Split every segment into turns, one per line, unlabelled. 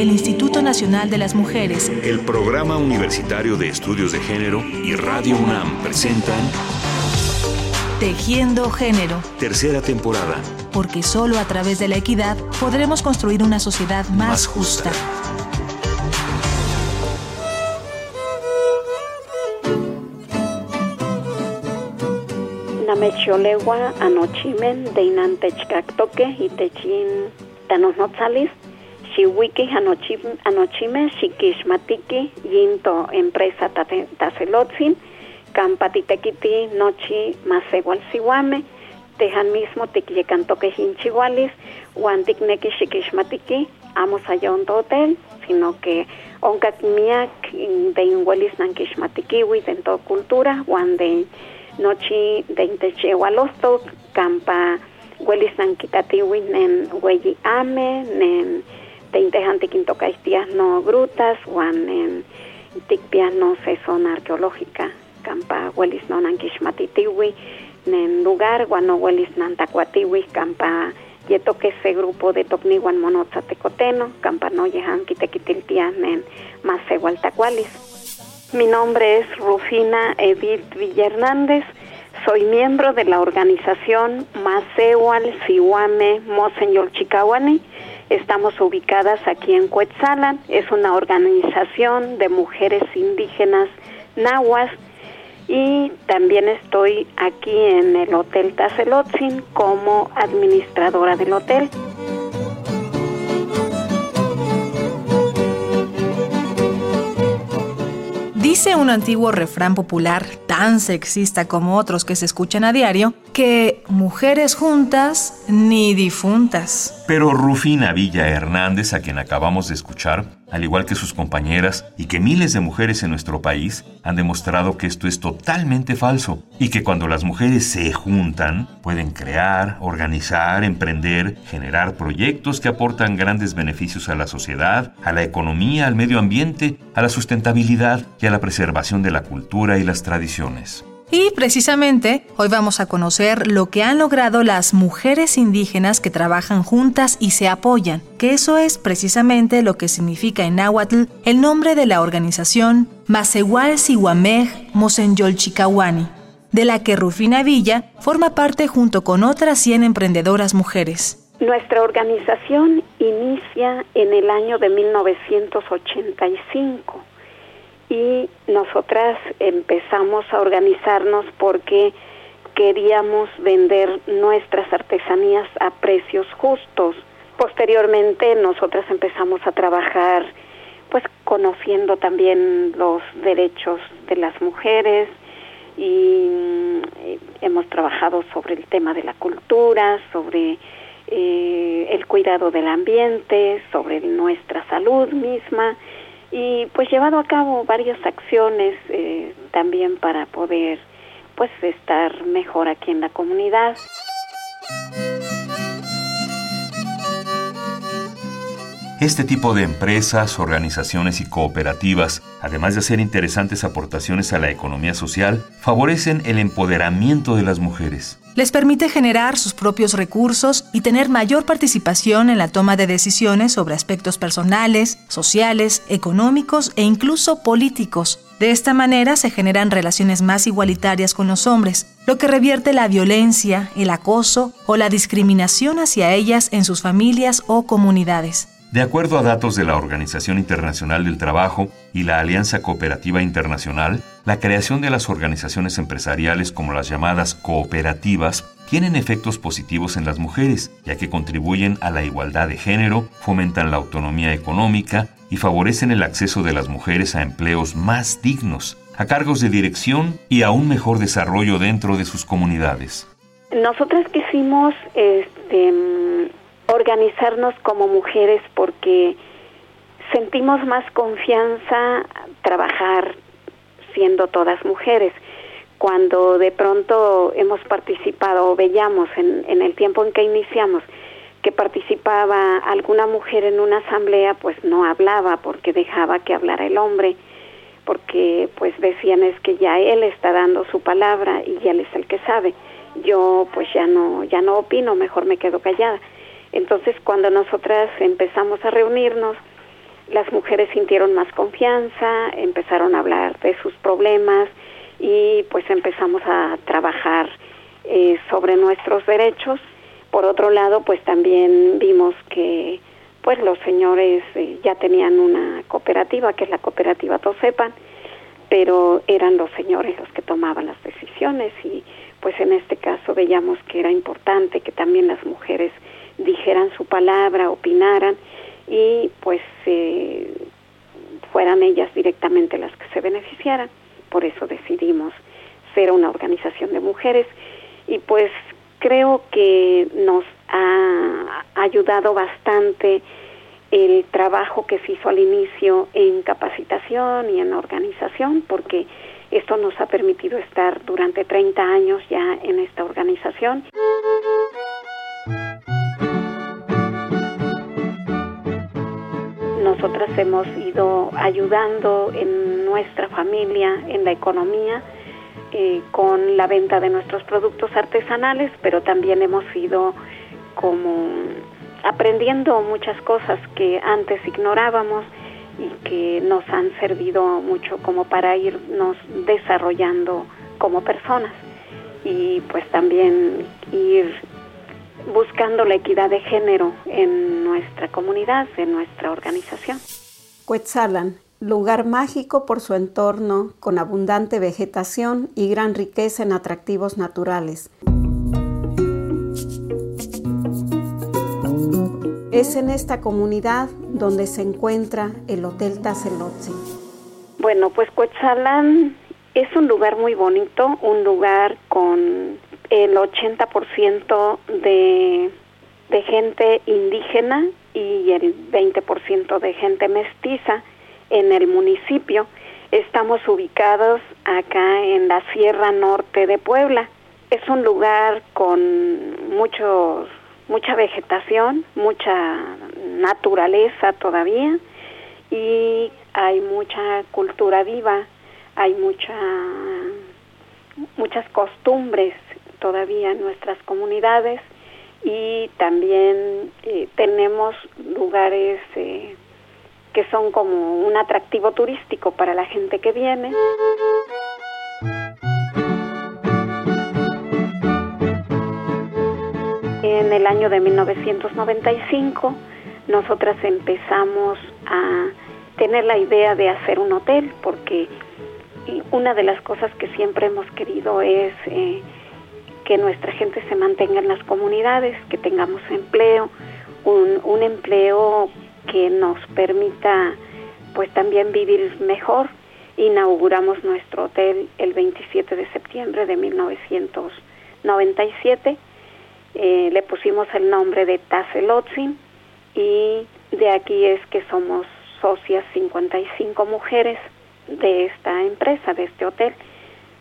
el Instituto Nacional de las Mujeres,
el Programa Universitario de Estudios de Género y Radio UNAM presentan
Tejiendo Género.
Tercera temporada.
Porque solo a través de la equidad podremos construir una sociedad más, justa.
Namecholegua anochimen de inantechcactoque y techin tanosnotzalis xiuiki anochime xiquixmatiki yinto empresa tacelotzin campa titequiti nochi masewalsiuame tejan mismo tikyecantoque hinchihualis huan tikneki xiquixmatiki amo sayonto hotel sino que oncat miak de inhuelis nankixmatikiwi de todo cultura huan de nochi de intechewalostok campa huelis nankitatiwi nen hueyi ame nen de intejan tiquintocaistias no grutas huan nen tikpias no sezon arqueológica campa huelis no nankixmatitiwi nen lugar huan no huelis nantacuatiwi campa yetoque ese grupo de tocnihuan monotzatecoteno campa no yehan quitequitiltias nen masehualtacualis mi nombre es Rufina Edith Villa Hernández. Soy miembro de la organización Masewal Siwame Moseñor Chicahuani. Estamos ubicadas aquí en Cuetzalan. Es una organización de mujeres indígenas nahuas y también estoy aquí en el Hotel Tazelotzin como administradora del hotel.
Dice un antiguo refrán popular, tan sexista como otros que se escuchan a diario, que mujeres juntas ni difuntas.
Pero Rufina Villa Hernández, a quien acabamos de escuchar, al igual que sus compañeras y que miles de mujeres en nuestro país, han demostrado que esto es totalmente falso y que cuando las mujeres se juntan, pueden crear, organizar, emprender, generar proyectos que aportan grandes beneficios a la sociedad, a la economía, al medio ambiente, a la sustentabilidad y a la preservación de la cultura y las tradiciones.
Y precisamente hoy vamos a conocer lo que han logrado las mujeres indígenas que trabajan juntas y se apoyan, que eso es precisamente lo que significa en náhuatl el nombre de la organización Masewal Siwamej Mosenyol Chicawani, de la que Rufina Villa forma parte junto con otras 100 emprendedoras mujeres.
Nuestra organización inicia en el año de 1985 y nosotras empezamos a organizarnos porque queríamos vender nuestras artesanías a precios justos. Posteriormente nosotras empezamos a trabajar pues conociendo también los derechos de las mujeres y eh, hemos trabajado sobre el tema de la cultura, sobre eh, el cuidado del ambiente, sobre nuestra salud misma y pues llevado a cabo varias acciones eh, también para poder pues estar mejor aquí en la comunidad.
Este tipo de empresas, organizaciones y cooperativas, además de hacer interesantes aportaciones a la economía social, favorecen el empoderamiento de las mujeres.
Les permite generar sus propios recursos y tener mayor participación en la toma de decisiones sobre aspectos personales, sociales, económicos e incluso políticos. De esta manera se generan relaciones más igualitarias con los hombres, lo que revierte la violencia, el acoso o la discriminación hacia ellas en sus familias o comunidades.
De acuerdo a datos de la Organización Internacional del Trabajo y la Alianza Cooperativa Internacional, la creación de las organizaciones empresariales como las llamadas cooperativas tienen efectos positivos en las mujeres, ya que contribuyen a la igualdad de género, fomentan la autonomía económica y favorecen el acceso de las mujeres a empleos más dignos, a cargos de dirección y a un mejor desarrollo dentro de sus comunidades.
Nosotras quisimos este, organizarnos como mujeres porque sentimos más confianza trabajar siendo todas mujeres. Cuando de pronto hemos participado o veíamos en, en el tiempo en que iniciamos que participaba alguna mujer en una asamblea, pues no hablaba porque dejaba que hablara el hombre, porque pues decían es que ya él está dando su palabra y él es el que sabe. Yo pues ya no ya no opino, mejor me quedo callada. Entonces, cuando nosotras empezamos a reunirnos, las mujeres sintieron más confianza, empezaron a hablar de sus problemas y pues empezamos a trabajar eh, sobre nuestros derechos. Por otro lado, pues también vimos que pues los señores eh, ya tenían una cooperativa, que es la cooperativa Tosepan, pero eran los señores los que tomaban las decisiones y pues en este caso veíamos que era importante que también las mujeres dijeran su palabra, opinaran y pues eh, fueran ellas directamente las que se beneficiaran. Por eso decidimos ser una organización de mujeres y pues creo que nos ha ayudado bastante el trabajo que se hizo al inicio en capacitación y en organización, porque esto nos ha permitido estar durante 30 años ya en esta organización. Nosotras hemos ido ayudando en nuestra familia, en la economía, eh, con la venta de nuestros productos artesanales, pero también hemos ido como aprendiendo muchas cosas que antes ignorábamos y que nos han servido mucho como para irnos desarrollando como personas. Y pues también ir buscando la equidad de género en nuestra comunidad, en nuestra organización.
Cuetzalan, lugar mágico por su entorno, con abundante vegetación y gran riqueza en atractivos naturales. Es en esta comunidad donde se encuentra el Hotel Tazelotzi.
Bueno, pues Cuetzalan es un lugar muy bonito, un lugar con el 80% de, de gente indígena y el 20% de gente mestiza en el municipio. Estamos ubicados acá en la Sierra Norte de Puebla. Es un lugar con muchos, mucha vegetación, mucha naturaleza todavía y hay mucha cultura viva, hay mucha, muchas costumbres todavía en nuestras comunidades y también eh, tenemos lugares eh, que son como un atractivo turístico para la gente que viene. En el año de 1995 nosotras empezamos a tener la idea de hacer un hotel porque una de las cosas que siempre hemos querido es eh, que nuestra gente se mantenga en las comunidades, que tengamos empleo, un, empleo que nos permita pues también vivir mejor. Inauguramos nuestro hotel el 27 de septiembre de 1997. Eh, le pusimos el nombre de Tazelotzin y de aquí es que somos socias 55 mujeres de esta empresa, de este hotel.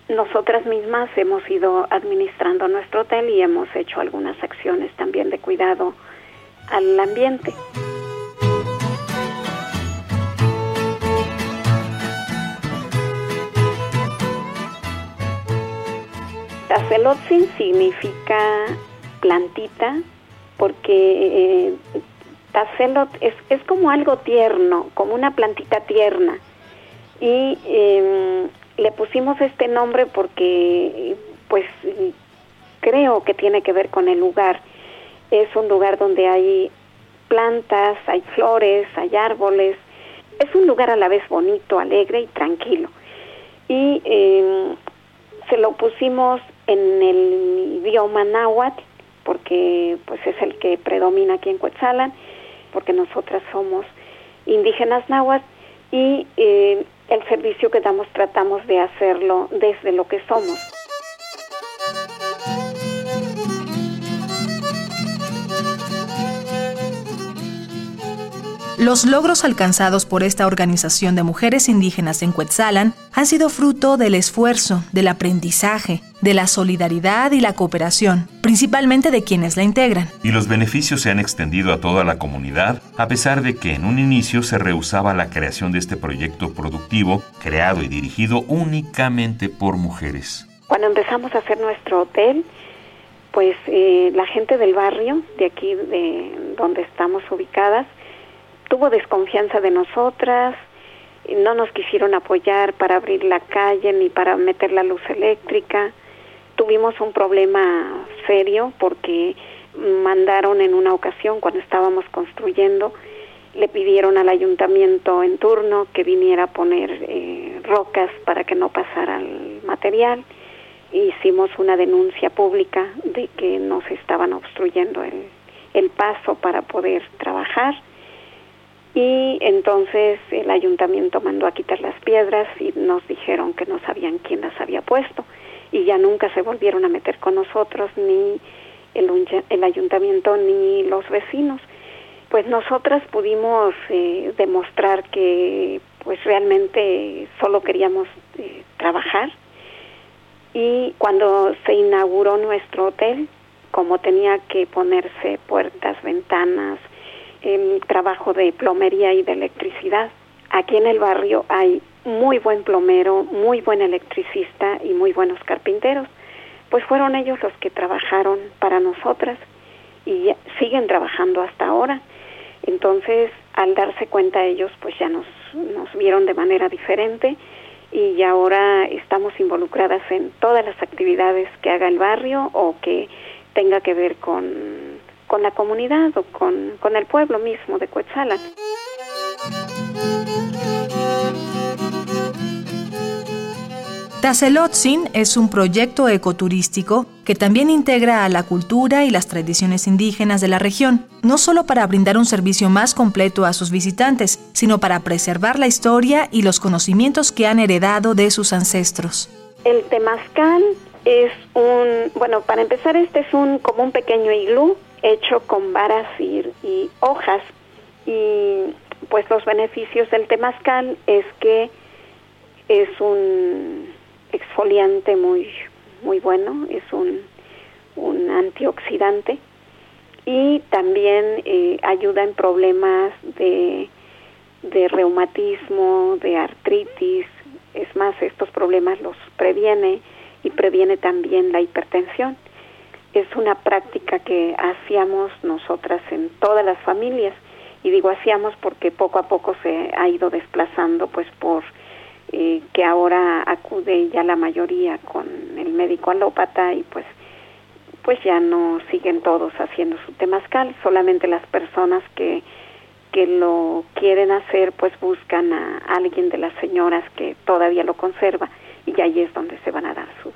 Nosotras mismas hemos ido administrando nuestro hotel y hemos hecho algunas acciones también de cuidado al ambiente. Tazelotzin significa plantita porque eh, tazelot es, es como algo tierno, como una plantita tierna. Y em, le pusimos este nombre porque pues creo que tiene que ver con el lugar. Es un lugar donde hay plantas, hay flores, hay árboles. Es un lugar a la vez bonito, alegre y tranquilo. Y em, se lo pusimos en el idioma náhuatl porque pues es el que predomina aquí en Coetzalan, porque nosotras somos indígenas náhuatl y eh, el servicio que damos tratamos de hacerlo desde lo que somos.
Los logros alcanzados por esta organización de mujeres indígenas en Cuetzalan han sido fruto del esfuerzo, del aprendizaje, de la solidaridad y la cooperación, principalmente de quienes la integran.
Y los beneficios se han extendido a toda la comunidad, a pesar de que en un inicio se rehusaba la creación de este proyecto productivo, creado y dirigido únicamente por mujeres.
Cuando empezamos a hacer nuestro hotel, pues eh, la gente del barrio, de aquí de donde estamos ubicadas, tuvo desconfianza de nosotras, no nos quisieron apoyar para abrir la calle ni para meter la luz eléctrica. Tuvimos un problema serio porque mandaron en una ocasión cuando estábamos construyendo, le pidieron al ayuntamiento en turno que viniera a poner eh, rocas para que no pasara el material. Hicimos una denuncia pública de que nos estaban obstruyendo el, el paso para poder trabajar y entonces el ayuntamiento mandó a quitar las piedras y nos dijeron que no sabían quién las había puesto y ya nunca se volvieron a meter con nosotros ni el, el ayuntamiento ni los vecinos. Pues nosotras pudimos eh, demostrar que pues realmente solo queríamos eh, trabajar y cuando se inauguró nuestro hotel, como tenía que ponerse puertas, ventanas, el trabajo de plomería y de electricidad. Aquí en el barrio hay muy buen plomero, muy buen electricista y muy buenos carpinteros. Pues fueron ellos los que trabajaron para nosotras y siguen trabajando hasta ahora. Entonces, al darse cuenta ellos, pues ya nos, nos vieron de manera diferente y ahora estamos involucradas en todas las actividades que haga el barrio o que tenga que ver con con la comunidad o con, con el pueblo mismo de Coetzalan.
Tazelotzin es un proyecto ecoturístico que también integra a la cultura y las tradiciones indígenas de la región, no solo para brindar un servicio más completo a sus visitantes, sino para preservar la historia y los conocimientos que han heredado de sus ancestros.
El temazcal es un, bueno, para empezar este es un como un pequeño iglú hecho con varas y, hojas. Y pues los beneficios del temazcal es que es un exfoliante muy muy bueno, es un, un antioxidante. Y también eh, ayuda en problemas de, de reumatismo, de artritis, es más, estos problemas los previene y previene también la hipertensión es una práctica que hacíamos nosotras en todas las familias. Y digo hacíamos porque poco a poco se ha ido desplazando pues por eh, que ahora acude ya la mayoría con el médico alópata y pues pues ya no siguen todos haciendo su temazcal, solamente las personas que que lo quieren hacer pues buscan a alguien de las señoras que todavía lo conserva. Y ahí es donde se van a dar su,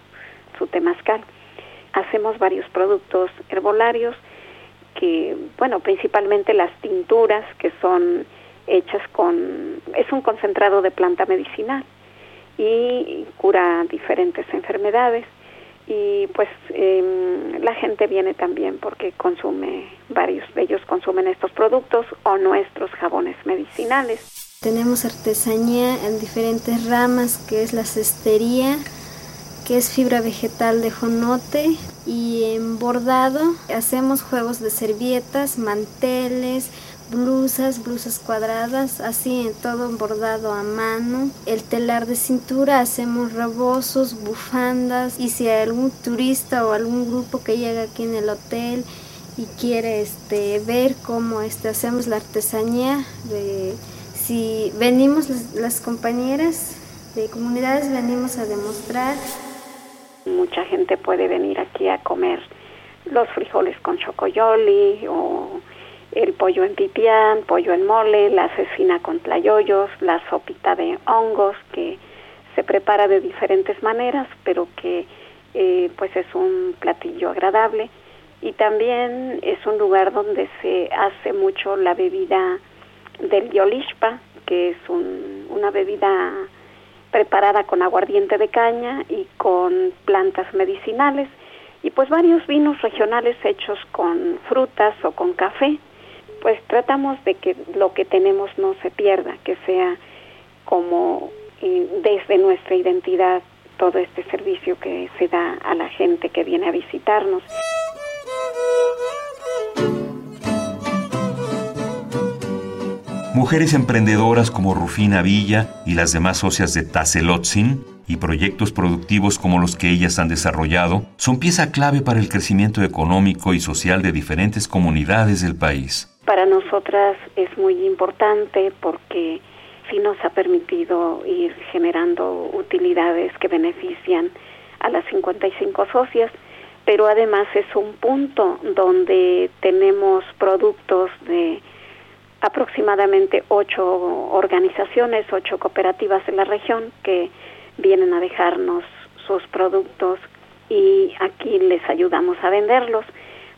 su temazcal hacemos varios productos herbolarios que, bueno, principalmente las tinturas que son hechas con, es un concentrado de planta medicinal y cura diferentes enfermedades y pues em, la gente viene también porque consume, varios de ellos consumen estos productos o nuestros jabones medicinales.
Tenemos artesanía en diferentes ramas que es la cestería, que es fibra vegetal de jonote y en bordado hacemos juegos de servietas, manteles, blusas, blusas cuadradas, así en todo bordado a mano. El telar de cintura hacemos rebosos, bufandas y si hay algún turista o algún grupo que llega aquí en el hotel y quiere este, ver cómo este, hacemos la artesanía, si venimos las compañeras de comunidades venimos a demostrar
Mucha gente puede venir aquí a comer los frijoles con chocoyoli o el pollo en pipián, pollo en mole, la cecina con tlayoyos, la sopita de hongos que se prepara de diferentes maneras, pero que eh, pues es un platillo agradable. Y también es un lugar donde se hace mucho la bebida del yolishpa, que es una bebida preparada con aguardiente de caña y con plantas medicinales y pues varios vinos regionales hechos con frutas o con café. Pues tratamos de que lo que tenemos no se pierda, que sea como eh, desde nuestra identidad todo este servicio que se da a la gente que viene a visitarnos.
Mujeres emprendedoras como Rufina Villa y las demás socias de Tazelotzin y proyectos productivos como los que ellas han desarrollado son pieza clave para el crecimiento económico y social de diferentes comunidades del país.
Para nosotras es muy importante porque sí nos ha permitido ir generando utilidades que benefician a las 55 socias, pero además es un punto donde tenemos productos de aproximadamente ocho organizaciones, ocho cooperativas en la región que vienen a dejarnos sus productos y aquí les ayudamos a venderlos.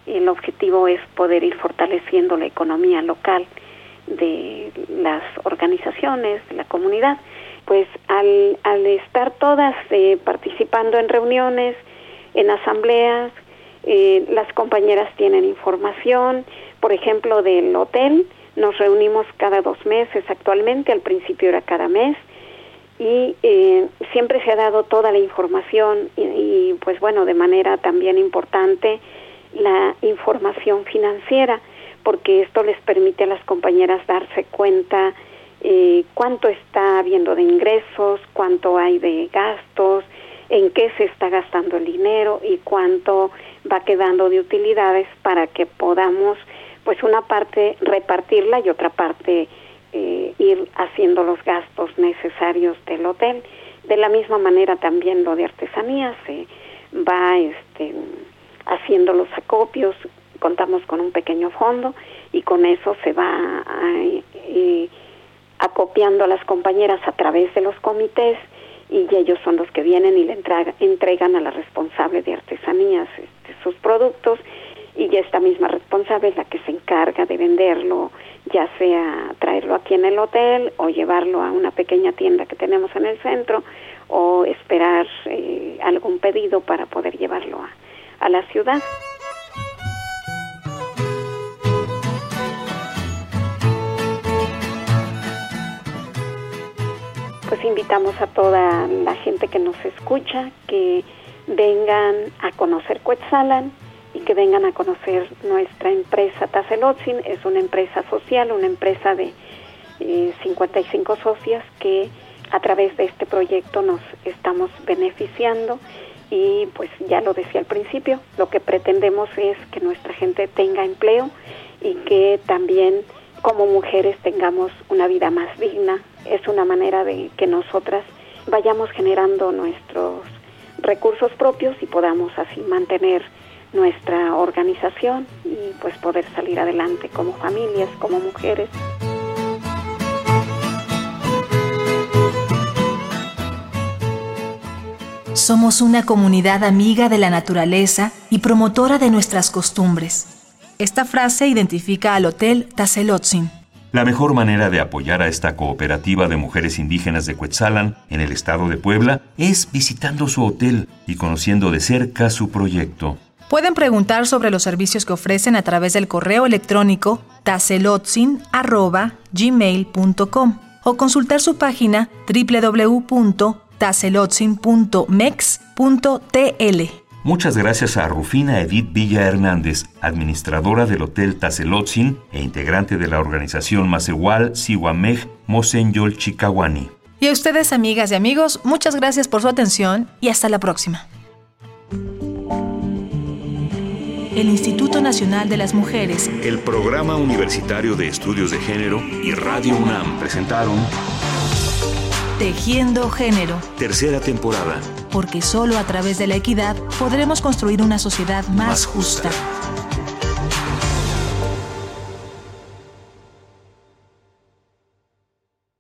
El objetivo es poder ir fortaleciendo la economía local de las organizaciones, de la comunidad. Pues al, al estar todas eh, participando en reuniones, en asambleas, eh, las compañeras tienen información, por ejemplo, del hotel, nos reunimos cada dos meses. Actualmente, al principio era cada mes, y eh, siempre se ha dado toda la información y, pues bueno, de manera también importante la información financiera, porque esto les permite a las compañeras darse cuenta eh, cuánto está habiendo de ingresos, cuánto hay de gastos, en qué se está gastando el dinero y cuánto va quedando de utilidades para que podamos, pues una parte repartirla y otra parte eh, ir haciendo los gastos necesarios del hotel. De la misma manera también lo de artesanía se va este, haciendo los acopios, contamos con un pequeño fondo y con eso se va eh, acopiando a las compañeras a través de los comités y ellos son los que vienen y le entregan a la responsable de artesanías este, sus productos y esta misma responsable es la que se encarga de venderlo, ya sea traerlo aquí en el hotel o llevarlo a una pequeña tienda que tenemos en el centro o esperar eh, algún pedido para poder llevarlo a, a la ciudad. Pues invitamos a toda la gente que nos escucha que vengan a conocer Cuetzalan, que vengan a conocer nuestra empresa Tacelotzin. Es una empresa social, una empresa de 55 eh, socias que a través de este proyecto nos estamos beneficiando y pues ya lo decía al principio, lo que pretendemos es que nuestra gente tenga empleo y que también como mujeres tengamos una vida más digna. Es una manera de que nosotras vayamos generando nuestros recursos propios y podamos así mantener nuestra organización y pues poder salir adelante como familias, como mujeres.
Somos una comunidad amiga de la naturaleza y promotora de nuestras costumbres. Esta frase identifica al Hotel Tazelotzin.
La mejor manera de apoyar a esta cooperativa de mujeres indígenas de Cuetzalan, en el estado de Puebla, es visitando su hotel y conociendo de cerca su proyecto.
Pueden preguntar sobre los servicios que ofrecen a través del correo electrónico taselotzin.gmail.com o consultar su página www.taselotzin.mex.tl.
Muchas gracias a Rufina Edith Villa Hernández, administradora del Hotel Taselotzin e integrante de la organización Masewal Siwamej Mosenyol Chicawani.
Y a ustedes, amigas y amigos, muchas gracias por su atención y hasta la próxima. El Instituto Nacional de las Mujeres,
el Programa Universitario de Estudios de Género y Radio UNAM presentaron
Tejiendo Género.
Tercera temporada.
Porque solo a través de la equidad podremos construir una sociedad más, justa.